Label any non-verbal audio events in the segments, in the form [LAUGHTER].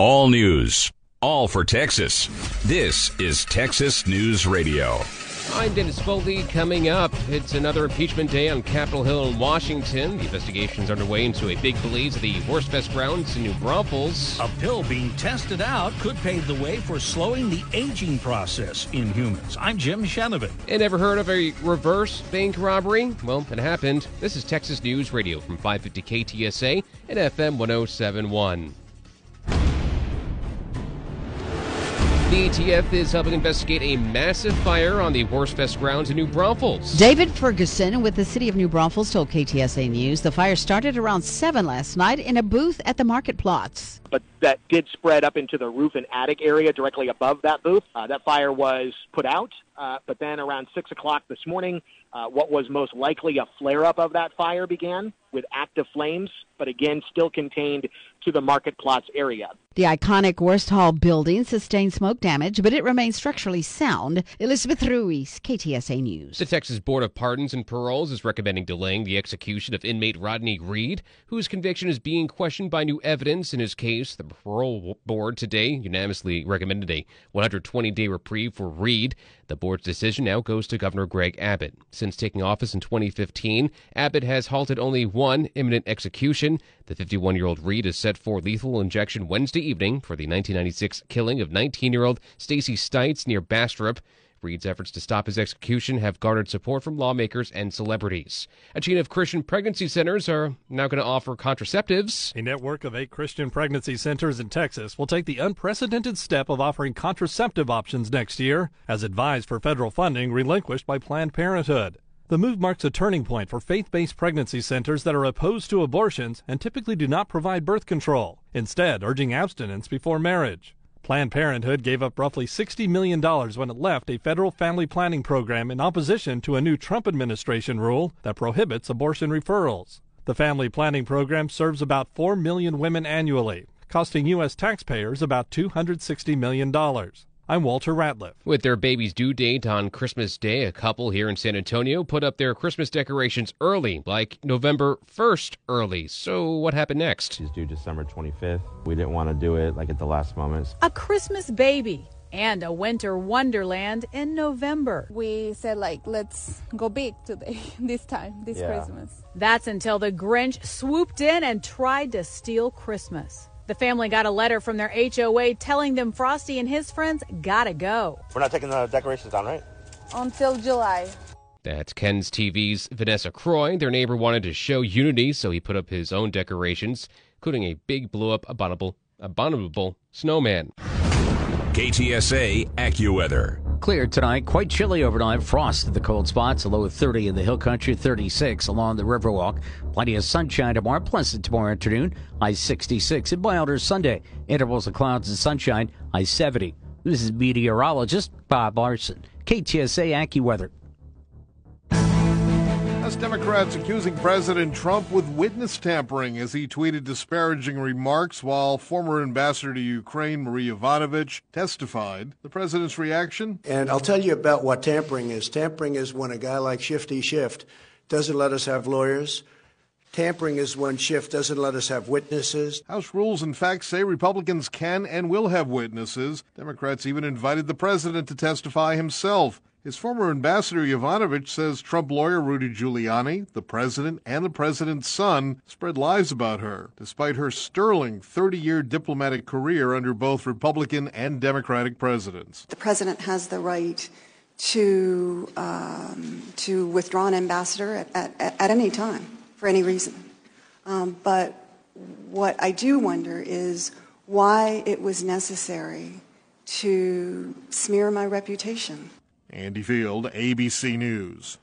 All news, all for Texas. This is Texas News Radio. I'm Dennis Foley. Coming up, it's another impeachment day on Capitol Hill in Washington. The investigation's are underway into a big blaze at the Wurstfest grounds in New Braunfels. A pill being tested out could pave the way for slowing the aging process in humans. I'm Jim Chenevey. And ever heard of a reverse bank robbery? Well, it happened. This is Texas News Radio from 550 KTSA and FM 1071. The ATF is helping investigate a massive fire on the Wurstfest grounds in New Braunfels. David Ferguson with the city of New Braunfels told KTSA News the fire started around 7 last night in a booth at the Marktplatz. But that did spread up into the roof and attic area directly above that booth. Uh, that fire was put out, uh, but then around 6 o'clock this morning, uh, what was most likely a flare up of that fire began with active flames, but again, still contained to the Marktplatz area. The iconic Wursthalle building sustained smoke damage, but it remains structurally sound. Elizabeth Ruiz, KTSA News. The Texas Board of Pardons and Paroles is recommending delaying the execution of inmate Rodney Reed, whose conviction is being questioned by new evidence in his case. The parole board today unanimously recommended a 120 day reprieve for Reed. The board's decision now goes to Governor Greg Abbott. Since taking office in 2015, Abbott has halted only one imminent execution. The 51 year old Reed is set for lethal injection Wednesday evening for the 1996 killing of 19 year old Stacy Stites near Bastrop. Reed's efforts to stop his execution have garnered support from lawmakers and celebrities. A chain of Christian pregnancy centers are now going to offer contraceptives. A network of eight Christian pregnancy centers in Texas will take the unprecedented step of offering contraceptive options next year, as advised for federal funding relinquished by Planned Parenthood. The move marks a turning point for faith based pregnancy centers that are opposed to abortions and typically do not provide birth control, instead, urging abstinence before marriage. Planned Parenthood gave up roughly $60 million when it left a federal family planning program in opposition to a new Trump administration rule that prohibits abortion referrals. The family planning program serves about 4 million women annually, costing U.S. taxpayers about $260 million. I'm Walter Ratliff. With their baby's due date on Christmas Day, a couple here in San Antonio put up their Christmas decorations early, like November 1st early. So, what happened next? She's due December 25th. We didn't want to do it like at the last moment. A Christmas baby and a winter wonderland in November. We said like let's go big today [LAUGHS] this time this Yeah. Christmas. That's until the Grinch swooped in and tried to steal Christmas. The family got a letter from their HOA telling them Frosty and his friends gotta go. We're not taking the decorations down, right? Until July. That's Ken's TV's Vanessa Croy. Their neighbor wanted to show unity, so he put up his own decorations, including a big blow up abominable, abominable snowman. KTSA AccuWeather. Clear tonight, quite chilly overnight. Frost in the cold spots, a low of 30 in the hill country, 36 along the Riverwalk. Plenty of sunshine tomorrow, pleasant tomorrow afternoon, high 66. And milder Sunday, intervals of clouds and sunshine, high 70. This is meteorologist Bob Larson, KTSA AccuWeather. As Democrats accusing President Trump with witness tampering as he tweeted disparaging remarks while former ambassador to Ukraine Marie Yovanovitch testified. The president's reaction? And I'll tell you about what tampering is. Tampering is when a guy like Shifty Schiff doesn't let us have lawyers. Tampering is when Schiff doesn't let us have witnesses. House rules, in fact, say Republicans can and will have witnesses. Democrats even invited the president to testify himself. His former ambassador Yovanovitch says Trump lawyer Rudy Giuliani, the president, and the president's son spread lies about her, despite her sterling 30 year diplomatic career under both Republican and Democratic presidents. The president has the right to um, to withdraw an ambassador at, at, at any time for any reason. Um, but what I do wonder is why it was necessary to smear my reputation. Andy Field, ABC News.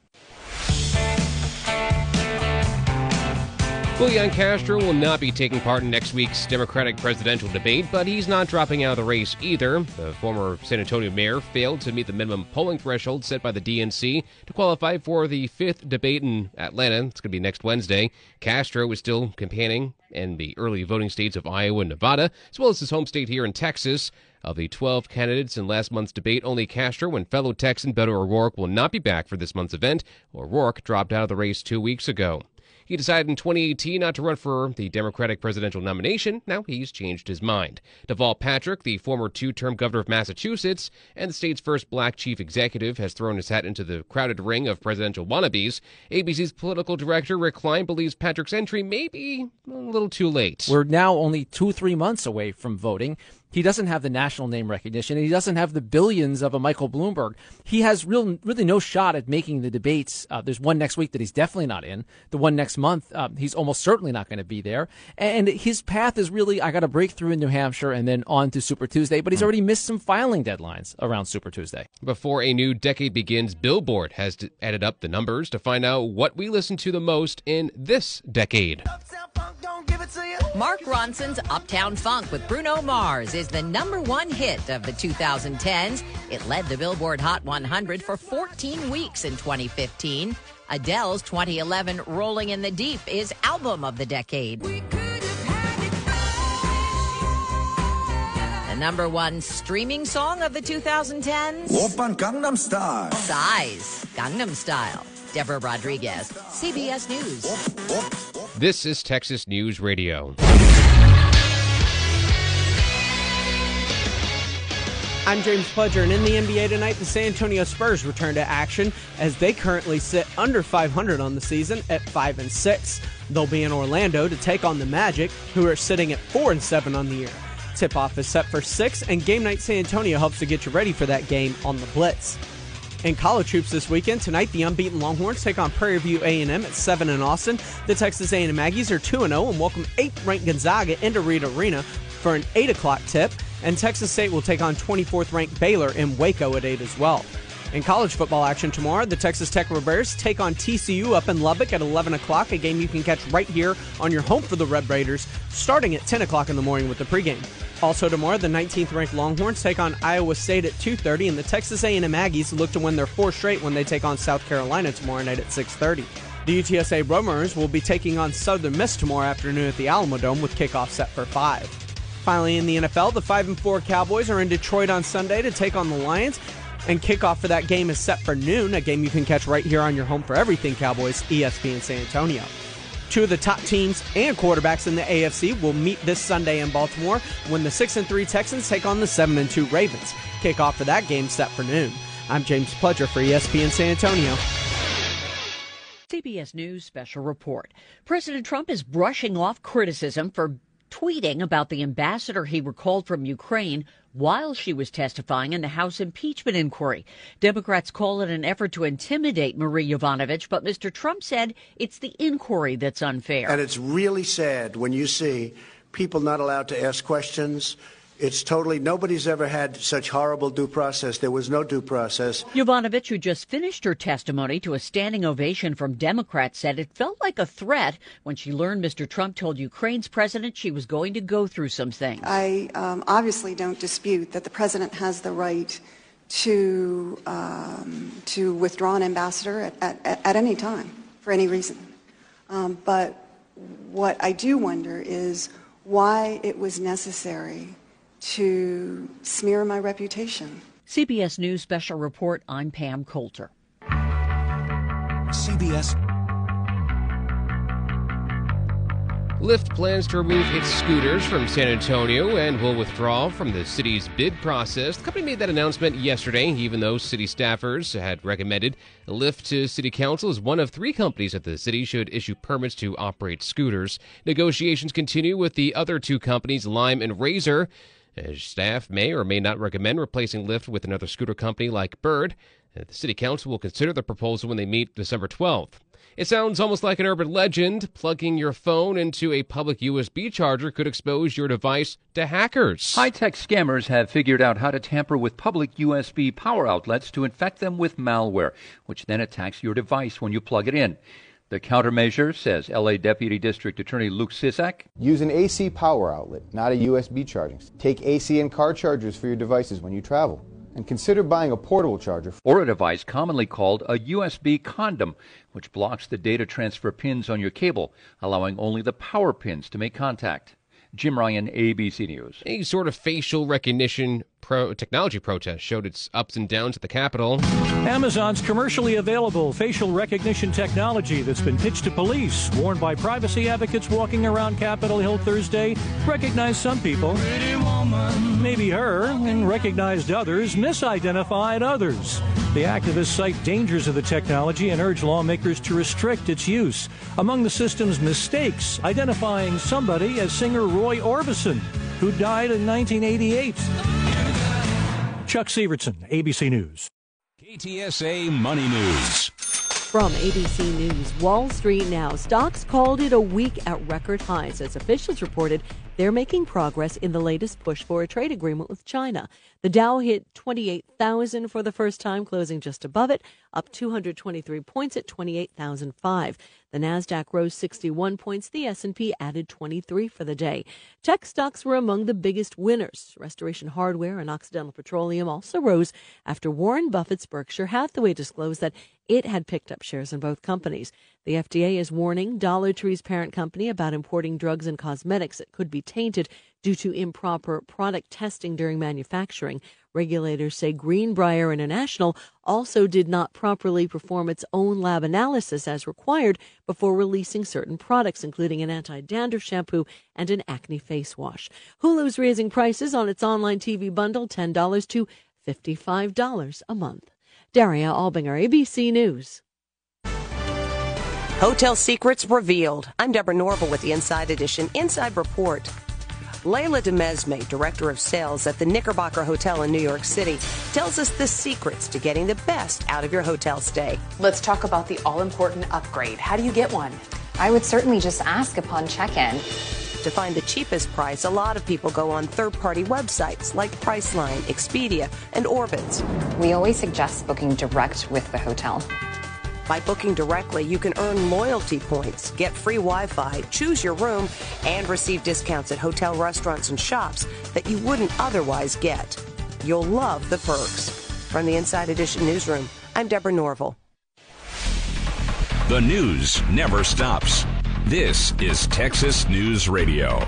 Julian Castro will not be taking part in next week's Democratic presidential debate, but he's not dropping out of the race either. The former San Antonio mayor failed to meet the minimum polling threshold set by the DNC to qualify for the fifth debate in Atlanta. It's going to be next Wednesday. Castro is still campaigning in the early voting states of Iowa and Nevada, as well as his home state here in Texas. Of the 12 candidates in last month's debate, only Castro and fellow Texan Beto O'Rourke will not be back for this month's event. Or O'Rourke dropped out of the race two weeks ago. He decided in 2018 not to run for the Democratic presidential nomination. Now he's changed his mind. Deval Patrick, the former two term governor of Massachusetts and the state's first black chief executive, has thrown his hat into the crowded ring of presidential wannabes. ABC's political director Rick Klein believes Patrick's entry may be a little too late. We're now only two, three months away from voting. He doesn't have the national name recognition, and he doesn't have the billions of a Michael Bloomberg. He has real, really no shot at making the debates. Uh, there's one next week that he's definitely not in. The one next month, uh, he's almost certainly not going to be there. And his path is really, I got a breakthrough in New Hampshire and then on to Super Tuesday. But he's already missed some filing deadlines around Super Tuesday. Before a new decade begins, Billboard has added up the numbers to find out what we listen to the most in this decade. Mark Ronson's Uptown Funk with Bruno Mars is the number one hit of the 2010s. It led the Billboard Hot 100 for 14 weeks in 2015. Adele's 2011 Rolling in the Deep is album of the decade. The number one streaming song of the 2010s? Oppan Gangnam Style. Size, Gangnam Style. Deborah Rodriguez, CBS News. This is Texas News Radio. I'm James Pledger, and in the NBA tonight, the San Antonio Spurs return to action as they currently sit under 500 on the season at 5 and 6. They'll be in Orlando to take on the Magic, who are sitting at 4 and 7 on the year. Tip off is set for 6, and Game Night San Antonio helps to get you ready for that game on the Blitz. In college hoops this weekend, tonight the unbeaten Longhorns take on Prairie View A&M at 7 in Austin. The Texas A&M Aggies are 2-0 and welcome 8th-ranked Gonzaga into Reed Arena for an 8 o'clock tip and Texas State will take on 24th ranked Baylor in Waco at 8 as well. In college football action tomorrow, the Texas Tech Red Raiders take on TCU up in Lubbock at 11 o'clock, a game you can catch right here on your home for the Red Raiders, starting at 10 o'clock in the morning with the pregame. Also tomorrow, the 19th ranked Longhorns take on Iowa State at 2:30, and the Texas A&M Aggies look to win their fourth straight when they take on South Carolina tomorrow night at 6:30. The UTSA Bombers will be taking on Southern Miss tomorrow afternoon at the Alamodome with kickoff set for 5. Finally, in the NFL, the 5 and 4 Cowboys are in Detroit on Sunday to take on the Lions. And kickoff for that game is set for noon, a game you can catch right here on your home for everything Cowboys, ESPN San Antonio. Two of the top teams and quarterbacks in the AFC will meet this Sunday in Baltimore when the 6 and 3 Texans take on the 7 and 2 Ravens. Kickoff for that game set for noon. I'm James Pledger for ESPN San Antonio. CBS News special report. President Trump is brushing off criticism for tweeting about the ambassador he recalled from Ukraine while she was testifying in the House impeachment inquiry. Democrats call it an effort to intimidate Marie Yovanovitch, but Mr. Trump said it's the inquiry that's unfair. And it's really sad when you see people not allowed to ask questions, it's totally, nobody's ever had such horrible due process. There was no due process. Yovanovitch, who just finished her testimony to a standing ovation from Democrats, said it felt like a threat when she learned Mr. Trump told Ukraine's president she was going to go through some things. I um, obviously don't dispute that the president has the right to, um, to withdraw an ambassador at, at, at, any time for any reason. Um, but what I do wonder is why it was necessary to smear my reputation. CBS News Special Report, I'm Pam Coulter. CBS. Lyft plans to remove its scooters from San Antonio and will withdraw from the city's bid process. The company made that announcement yesterday, even though city staffers had recommended Lyft to City Council as one of three companies that the city should issue permits to operate scooters. Negotiations continue with the other two companies, Lime and Razor. As staff may or may not recommend replacing Lyft with another scooter company like Bird. Uh, the City Council will consider the proposal when they meet December 12th. It sounds almost like an urban legend. Plugging your phone into a public USB charger could expose your device to hackers. High tech scammers have figured out how to tamper with public USB power outlets to infect them with malware, which then attacks your device when you plug it in. The countermeasure, says LA Deputy District Attorney Luke Sisak. Use an AC power outlet, not a USB charging. Take AC and car chargers for your devices when you travel. And consider buying a portable charger. Or a device commonly called a USB condom, which blocks the data transfer pins on your cable, allowing only the power pins to make contact. Jim Ryan, ABC News. A sort of facial recognition pro- technology protest showed its ups and downs at the Capitol. Amazon's commercially available facial recognition technology that's been pitched to police, warned by privacy advocates walking around Capitol Hill Thursday, recognized some people, maybe her, and recognized others, misidentified others. The activists cite dangers of the technology and urge lawmakers to restrict its use. Among the system's mistakes, identifying somebody as singer Roy Orbison, who died in 1988. Chuck Sivertsen, ABC News. KTSA Money News. From ABC News, Wall Street now. Stocks called it a week at record highs as officials reported they're making progress in the latest push for a trade agreement with China. The Dow hit 28,000 for the first time, closing just above it, up 223 points at 28,005. The Nasdaq rose 61 points. The S&P added 23 for the day. Tech stocks were among the biggest winners. Restoration Hardware and Occidental Petroleum also rose after Warren Buffett's Berkshire Hathaway disclosed that it had picked up shares in both companies. The FDA is warning Dollar Tree's parent company about importing drugs and cosmetics that could be tainted due to improper product testing during manufacturing. Regulators say Greenbrier International also did not properly perform its own lab analysis as required before releasing certain products, including an anti dandruff shampoo and an acne face wash. Hulu's raising prices on its online TV bundle $10 to $55 a month. Daria Albinger, ABC News. Hotel Secrets Revealed. I'm Deborah Norville with the Inside Edition Inside Report. Layla DeMesme, Director of Sales at the Knickerbocker Hotel in New York City, tells us the secrets to getting the best out of your hotel stay. Let's talk about the all important upgrade. How do you get one? I would certainly just ask upon check in. To find the cheapest price, a lot of people go on third party websites like Priceline, Expedia, and Orbitz. We always suggest booking direct with the hotel. By booking directly, you can earn loyalty points, get free Wi Fi, choose your room, and receive discounts at hotel restaurants and shops that you wouldn't otherwise get. You'll love the perks. From the Inside Edition newsroom, I'm Deborah Norville. The news never stops. This is Texas News Radio.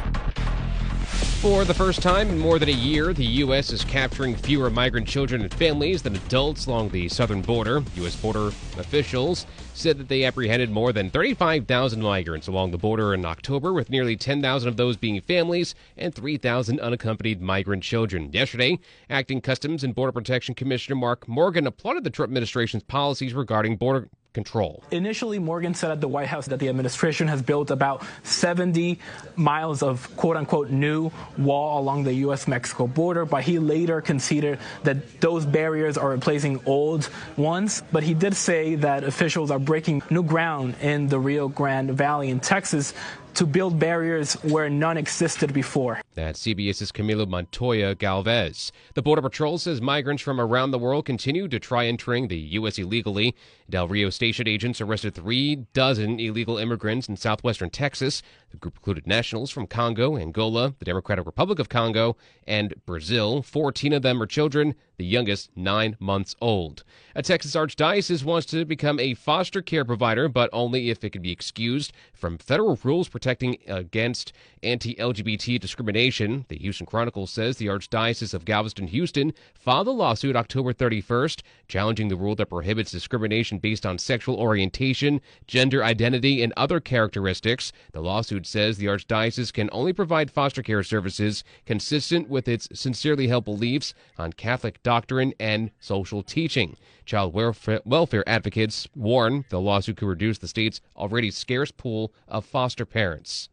For the first time in more than a year, the U.S. is capturing fewer migrant children and families than adults along the southern border. U.S. border officials said that they apprehended more than 35,000 migrants along the border in October, with nearly 10,000 of those being families and 3,000 unaccompanied migrant children. Yesterday, Acting Customs and Border Protection Commissioner Mark Morgan applauded the Trump administration's policies regarding border control. Initially, Morgan said at the White House that the administration has built about 70 miles of quote unquote new wall along the U.S. Mexico border, but he later conceded that those barriers are replacing old ones. But he did say that officials are breaking new ground in the Rio Grande Valley in Texas to build barriers where none existed before. That's CBS's Camilo Montoya Galvez. The Border Patrol says migrants from around the world continue to try entering the U.S. illegally. Del Rio station agents arrested three dozen illegal immigrants in southwestern Texas. The group included nationals from Congo, Angola, the Democratic Republic of Congo, and Brazil. Fourteen of them are children, the youngest nine months old. A Texas archdiocese wants to become a foster care provider, but only if it can be excused from federal rules protecting against anti LGBT discrimination. The Houston Chronicle says the Archdiocese of Galveston Houston filed a lawsuit October 31st, challenging the rule that prohibits discrimination based on sexual orientation, gender identity, and other characteristics. The lawsuit says the Archdiocese can only provide foster care services consistent with its sincerely held beliefs on Catholic doctrine and social teaching. Child welfare, welfare advocates warn the lawsuit could reduce the state's already scarce pool of foster parents.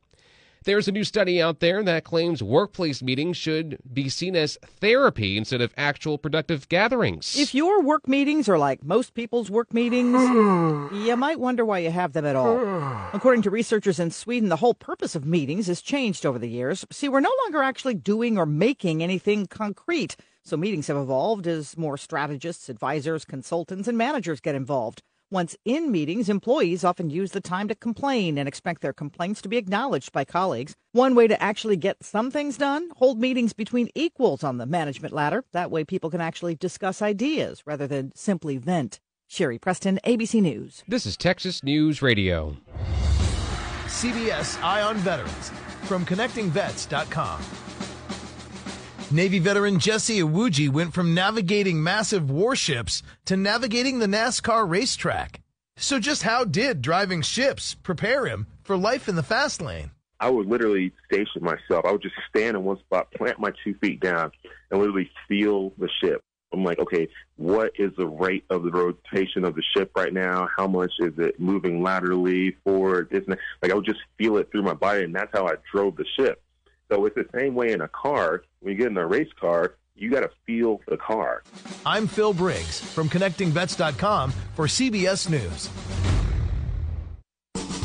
There's a new study out there that claims workplace meetings should be seen as therapy instead of actual productive gatherings. If your work meetings are like most people's work meetings, you might wonder why you have them at all. According to researchers in Sweden, the whole purpose of meetings has changed over the years. See, we're no longer actually doing or making anything concrete. So meetings have evolved as more strategists, advisors, consultants, and managers get involved. Once in meetings, employees often use the time to complain and expect their complaints to be acknowledged by colleagues. One way to actually get some things done hold meetings between equals on the management ladder. That way, people can actually discuss ideas rather than simply vent. Sherry Preston, ABC News. This is Texas News Radio. CBS Eye on Veterans from connectingvets.com. Navy veteran Jesse Iwuji went from navigating massive warships to navigating the NASCAR racetrack. So just how did driving ships prepare him for life in the fast lane? I would literally station myself. I would just stand in one spot, plant my two feet down, and literally feel the ship. I'm like, okay, what is the rate of the rotation of the ship right now? How much is it moving laterally, forward? Isn't like I would just feel it through my body, and that's how I drove the ship. So it's the same way in a car. When you get in a race car, you got to feel the car. I'm Phil Briggs from ConnectingVets.com for CBS News.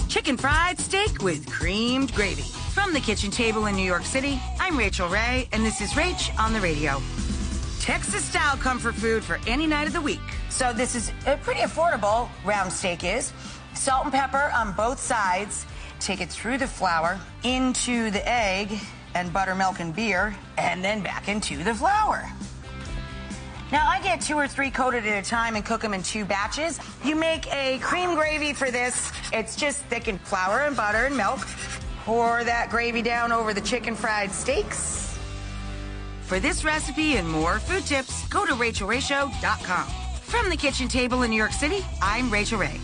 Chicken fried steak with creamed gravy. From the kitchen table in New York City, I'm Rachael Ray, and this is Rach on the radio. Texas style comfort food for any night of the week. So, this is a pretty affordable round steak is. Salt and pepper on both sides. Take it through the flour, into the egg and buttermilk and beer, and then back into the flour. Now, I get two or three coated at a time and cook them in two batches. You make a cream gravy for this. It's just thickened flour and butter and milk. Pour that gravy down over the chicken fried steaks. For this recipe and more food tips, go to rachaelrayshow.com. From the kitchen table in New York City, I'm Rachael Ray.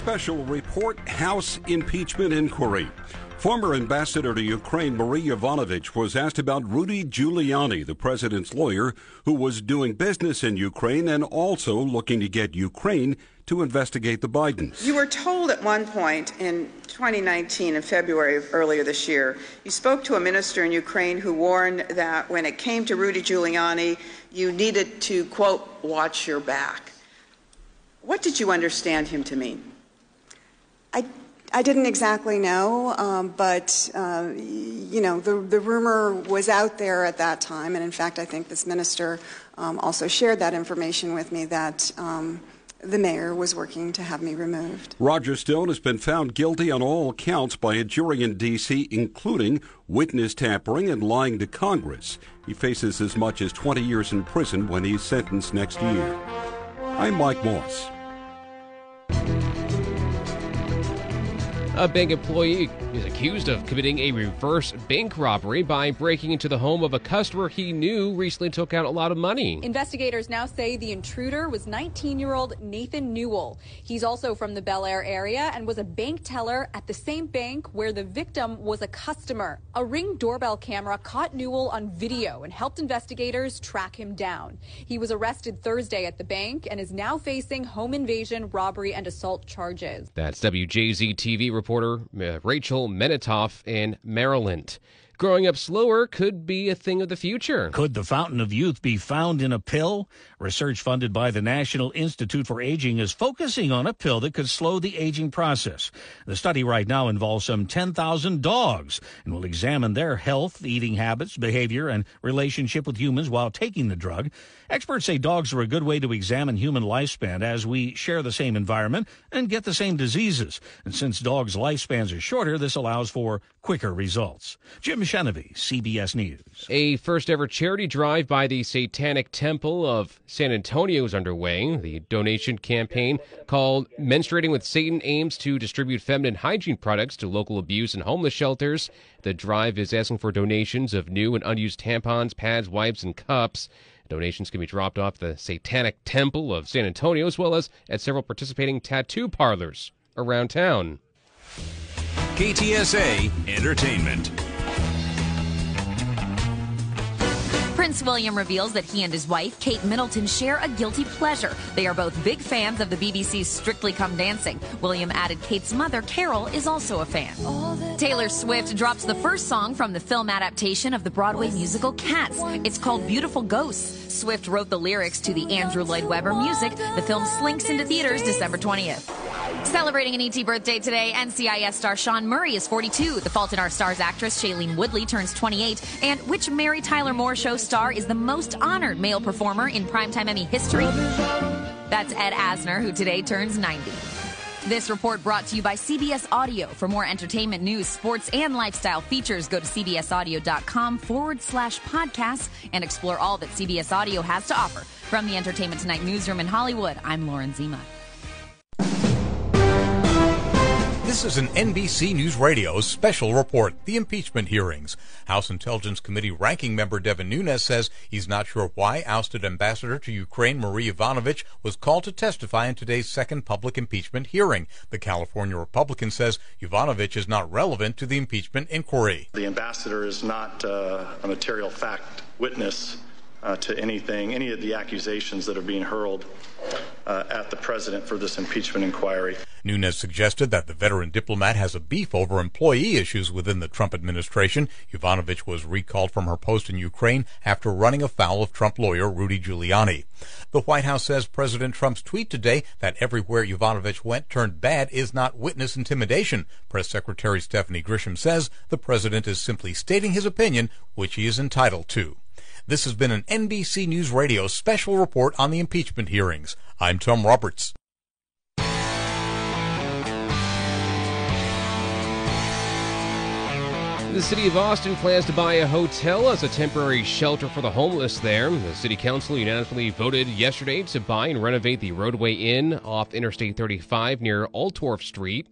Special report House impeachment inquiry. Former ambassador to Ukraine Marie Yovanovitch was asked about Rudy Giuliani, the president's lawyer, who was doing business in Ukraine and also looking to get Ukraine to investigate the Bidens. You were told at one point in 2019, in February of earlier this year, you spoke to a minister in Ukraine who warned that when it came to Rudy Giuliani, you needed to, quote, watch your back. What did you understand him to mean? I I didn't exactly know, um, but uh, you know the the rumor was out there at that time, and in fact, I think this minister um, also shared that information with me that. Um, the mayor was working to have me removed. Roger Stone has been found guilty on all counts by a jury in D.C., including witness tampering and lying to Congress. He faces as much as 20 years in prison when he's sentenced next year. I'm Mike Moss. A bank employee is accused of committing a reverse bank robbery by breaking into the home of a customer he knew recently took out a lot of money. Investigators now say the intruder was 19 year old Nathan Newell. He's also from the Bel Air area and was a bank teller at the same bank where the victim was a customer. A ring doorbell camera caught Newell on video and helped investigators track him down. He was arrested Thursday at the bank and is now facing home invasion, robbery, and assault charges. That's WJZ TV reporter uh, Rachel Menitoff in Maryland. Growing up slower could be a thing of the future. Could the fountain of youth be found in a pill? Research funded by the National Institute for Aging is focusing on a pill that could slow the aging process. The study right now involves some 10,000 dogs and will examine their health, eating habits, behavior, and relationship with humans while taking the drug. Experts say dogs are a good way to examine human lifespan as we share the same environment and get the same diseases. And since dogs' lifespans are shorter, this allows for quicker results. Jim Chenevey, CBS News. A first ever charity drive by the Satanic Temple of San Antonio is underway. The donation campaign called Menstruating with Satan aims to distribute feminine hygiene products to local abuse and homeless shelters. The drive is asking for donations of new and unused tampons, pads, wipes, and cups. Donations can be dropped off the Satanic Temple of San Antonio as well as at several participating tattoo parlors around town. KTSA Entertainment. Prince William reveals that he and his wife, Kate Middleton, share a guilty pleasure. They are both big fans of the BBC's Strictly Come Dancing. William added Kate's mother, Carol, is also a fan. Taylor Swift drops the first song from the film adaptation of the Broadway musical Cats. It's called Beautiful Ghosts. Swift wrote the lyrics to the Andrew Lloyd Webber music. The film slinks into theaters December 20th. Celebrating an ET birthday today, NCIS star Sean Murray is 42. The Fault in Our Stars actress Shailene Woodley turns 28. And which Mary Tyler Moore show star is the most honored male performer in primetime Emmy history? That's Ed Asner, who today turns 90. This report brought to you by CBS Audio. For more entertainment news, sports, and lifestyle features, go to cbsaudio.com forward slash podcasts and explore all that CBS Audio has to offer. From the Entertainment Tonight newsroom in Hollywood, I'm Lauren Zima. This is an NBC News Radio special report, the impeachment hearings. House Intelligence Committee ranking member Devin Nunes says he's not sure why ousted ambassador to Ukraine Marie Yovanovitch was called to testify in today's second public impeachment hearing. The California Republican says Yovanovitch is not relevant to the impeachment inquiry. The ambassador is not uh, a material fact witness uh, to anything, any of the accusations that are being hurled uh, at the president for this impeachment inquiry. Nunes suggested that the veteran diplomat has a beef over employee issues within the Trump administration. Yovanovitch was recalled from her post in Ukraine after running afoul of Trump lawyer Rudy Giuliani. The White House says President Trump's tweet today that everywhere Yovanovitch went turned bad is not witness intimidation. Press Secretary Stephanie Grisham says the president is simply stating his opinion, which he is entitled to. This has been an NBC News Radio special report on the impeachment hearings. I'm Tom Roberts. The city of Austin plans to buy a hotel as a temporary shelter for the homeless there. The city council unanimously voted yesterday to buy and renovate the Rodeway Inn off Interstate 35 near Oltorf Street.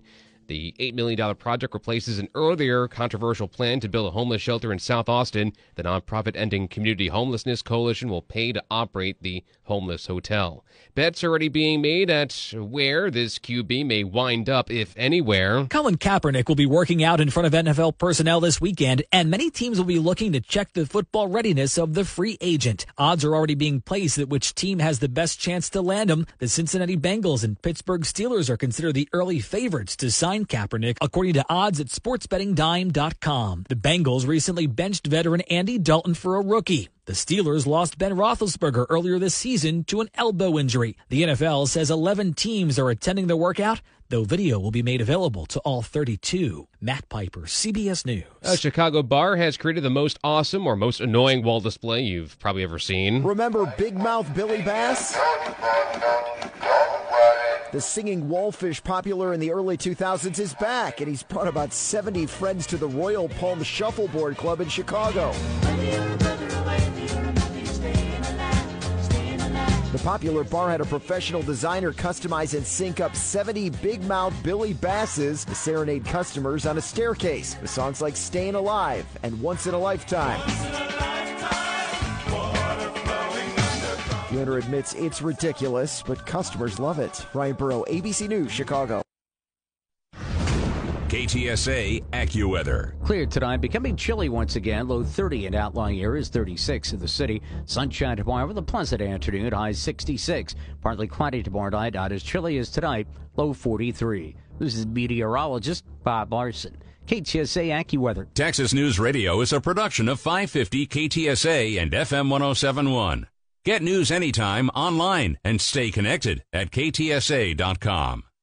The $8 million project replaces an earlier controversial plan to build a homeless shelter in South Austin. The nonprofit Ending Community Homelessness Coalition will pay to operate the homeless hotel. Bets are already being made at where this QB may wind up, if anywhere. Colin Kaepernick will be working out in front of NFL personnel this weekend, and many teams will be looking to check the football readiness of the free agent. Odds are already being placed at which team has the best chance to land him. The Cincinnati Bengals and Pittsburgh Steelers are considered the early favorites to sign Kaepernick, according to odds at sportsbettingdime.com. The Bengals recently benched veteran Andy Dalton for a rookie. The Steelers lost Ben Roethlisberger earlier this season to an elbow injury. The NFL says 11 teams are attending the workout, though video will be made available to all 32. Matt Piper, CBS News. A Chicago bar has created the most awesome or most annoying wall display you've probably ever seen. Remember Big Mouth Billy Bass? The singing wallfish popular in the early 2000s is back, and he's brought about 70 friends to the Royal Palm Shuffleboard Club in Chicago. The popular bar had a professional designer customize and sync up 70 big mouth Billy Basses to serenade customers on a staircase with songs like Staying Alive and Once in a Lifetime. The owner admits it's ridiculous, but customers love it. Ryan Burrow, ABC News, Chicago. KTSA AccuWeather. Clear tonight, becoming chilly once again. Low 30 in outlying areas, 36 in the city. Sunshine tomorrow with a pleasant afternoon, high 66. Partly cloudy tomorrow night, not as chilly as tonight, low 43. This is meteorologist Bob Larson. KTSA AccuWeather. Texas News Radio is a production of 550 KTSA and FM 1071. Get news anytime online and stay connected at ktsa.com.